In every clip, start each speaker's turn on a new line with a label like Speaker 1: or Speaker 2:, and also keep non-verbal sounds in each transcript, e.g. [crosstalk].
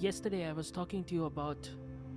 Speaker 1: Yesterday, I was talking to you about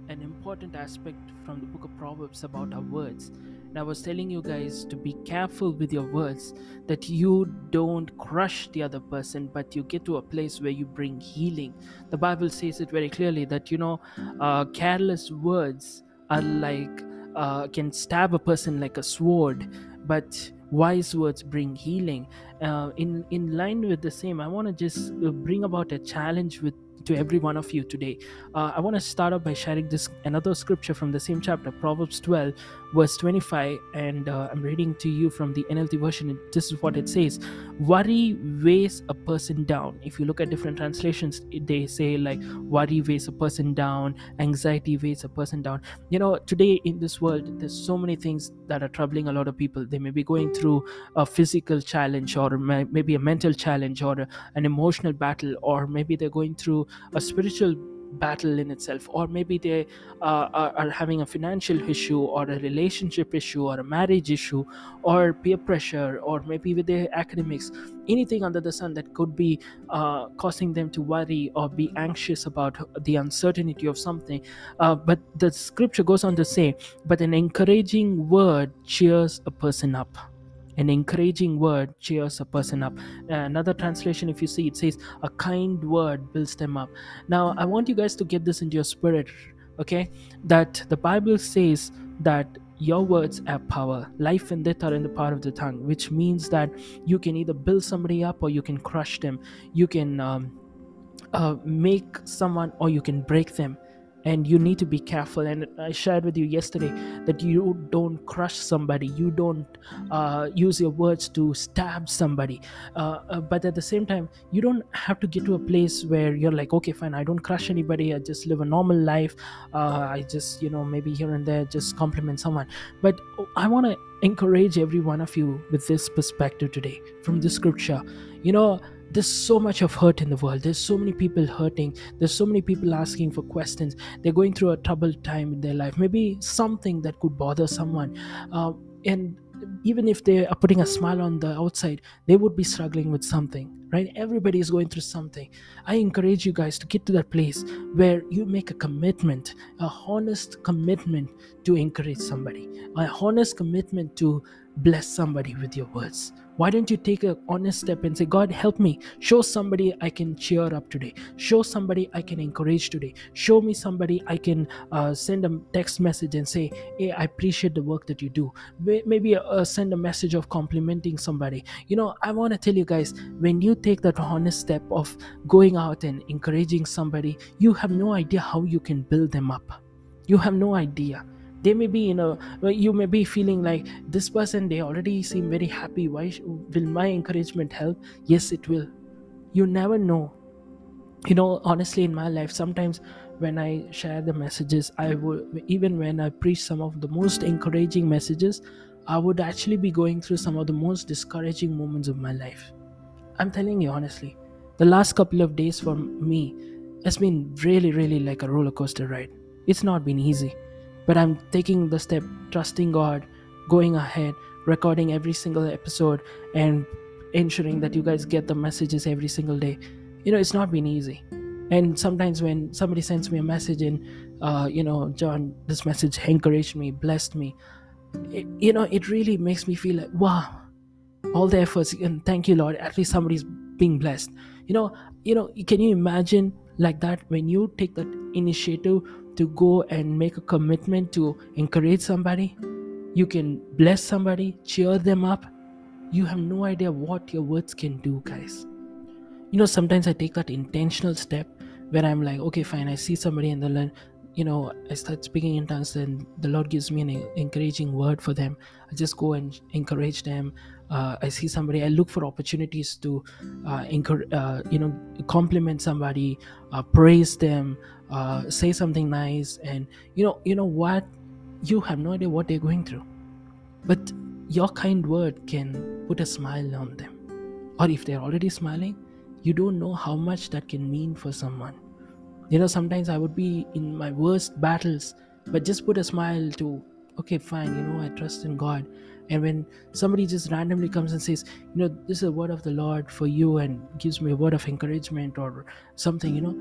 Speaker 1: an important aspect from the book of Proverbs about our words. And I was telling you guys to be careful with your words, that you don't crush the other person, but you get to a place where you bring healing. The Bible says it very clearly that, you know, uh, careless words are like, uh, can stab a person like a sword, but wise words bring healing. Uh, in, in line with the same, I want to just uh, bring about a challenge with to every one of you today. Uh, I want to start off by sharing this another scripture from the same chapter, Proverbs 12, verse 25, and uh, I'm reading to you from the NLT version. This is what it says: "Worry weighs a person down." If you look at different translations, they say like "worry weighs a person down," "anxiety weighs a person down." You know, today in this world, there's so many things that are troubling a lot of people. They may be going through a physical challenge, or maybe a mental challenge, or an emotional battle, or maybe they're going through a spiritual battle in itself or maybe they uh, are, are, having a financial issue or a relationship issue or a marriage issue or peer pressure or maybe with their academics anything under the sun that could be uh, causing them to worry or be anxious about the uncertainty of something. Uh, but the scripture goes on to say but an encouraging word cheers a person up an encouraging word cheers a person up. Another translation, if you see, it says, A kind word builds them up. Now, I want you guys to get this into your spirit, okay? That the Bible says that your words have power. Life and death are in the power of the tongue, which means that you can either build somebody up or you can crush them. You can um, uh, make someone or you can break them and you need to be careful. And i shared with you yesterday that you don't crush somebody. You don't uh, use your words to stab somebody. Uh, uh, but at the same time you don't have to get to a place where you're like okay fine i don't crush anybody. I just live a normal life. Uh, i just you know maybe here and there just compliment someone. But i want to encourage every one of you with this perspective today from the scripture. You know there's so much of hurt in the world. There's so many people hurting. There's so many people asking for questions. They're going through a troubled time in their life. Maybe something that could bother someone. Uh, and even if they are putting a smile on the outside they would be struggling with something right? Everybody is going through something. I encourage you guys to get to that place where you make a commitment a honest commitment to encourage somebody a honest commitment to bless somebody with your words why don't you take an honest step and say god help me. Show somebody i can cheer up today. Show somebody i can encourage today. Show me somebody i can uh, send a text message and say hey i appreciate the work that you do maybe uh, send a message of complimenting somebody. You know i want to tell you guys when you take that honest step of going out and encouraging somebody you have no idea how you can build them up. You have no idea they may be you know you may be feeling like this person they already seem very happy. Why will my encouragement help? Yes it will. You never know. You know honestly in my life sometimes when i share the messages i would even when i preach some of the most encouraging messages i would actually be going through some of the most discouraging moments of my life. I'm telling you honestly the last couple of days for me has been really really like a roller coaster ride. It's not been easy but I'm taking the step, trusting God, going ahead, recording every single episode, and ensuring that you guys get the messages every single day. You know, it's not been easy. And sometimes when somebody sends me a message in, uh, you know, John, this message encouraged me, blessed me, it, you know, it really makes me feel like, wow, all the efforts, and thank you, Lord, at least somebody's being blessed. You know, you know, can you imagine like that when you take that initiative to go and make a commitment to encourage somebody. You can bless somebody cheer them up. You have no idea what your words can do guys. You know sometimes i take that intentional step where i'm like okay fine i see somebody in the land you know i start speaking in tongues and the lord gives me an encouraging word for them. I just go and encourage them uh, i see somebody i look for opportunities to uh, encourage, uh, you know compliment somebody uh, praise them uh, say something nice and you know you know what you have no idea what they're going through but your kind word can put a smile on them. Or if they're already smiling, you don't know how much that can mean for someone. You know, sometimes I would be in my worst battles, but just put a smile to, okay, fine, you know, I trust in God. And when somebody just randomly comes and says, you know, this is a word of the Lord for you and gives me a word of encouragement or something, you know,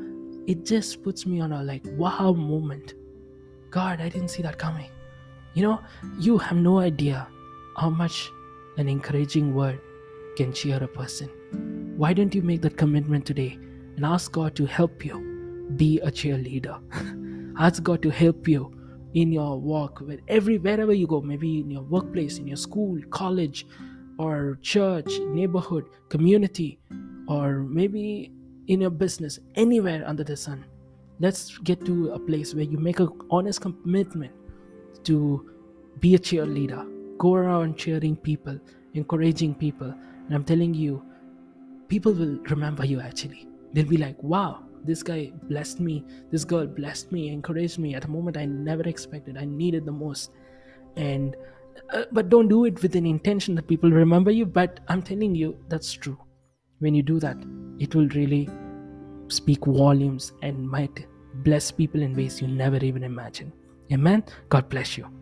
Speaker 1: it just puts me on a like wow moment. God, I didn't see that coming. You know, you have no idea how much an encouraging word can cheer a person. Why don't you make that commitment today and ask God to help you be a cheerleader? [laughs] ask God to help you in your walk with every wherever you go, maybe in your workplace, in your school, college, or church, neighborhood, community, or maybe in your business, anywhere under the sun. Let's get to a place where you make an honest commitment to be a cheerleader go around cheering people encouraging people and i'm telling you people will remember you actually they'll be like wow this guy blessed me this girl blessed me encouraged me. At a moment i never expected. I needed the most. And uh, but don't do it with an intention that people remember you. But i'm telling you that's true. When you do that it will really speak volumes and might bless people in ways you never even imagine. Amen? God bless you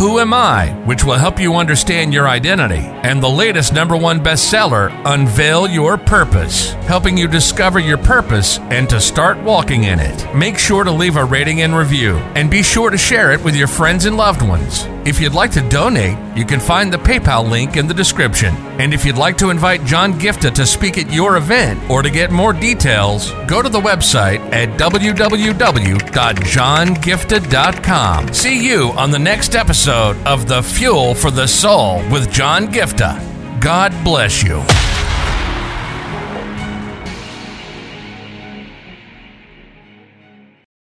Speaker 2: Who Am I, which will help you understand your identity, and the latest number one bestseller, Unveil Your Purpose, helping you discover your purpose and to start walking in it. Make sure to leave a rating and review, and be sure to share it with your friends and loved ones. If you'd like to donate, you can find the PayPal link in the description. And if you'd like to invite John Giftah to speak at your event or to get more details, go to the website at www.johngiftah.com. See you on the next episode of The Fuel for the Soul with John Giftah. God bless you.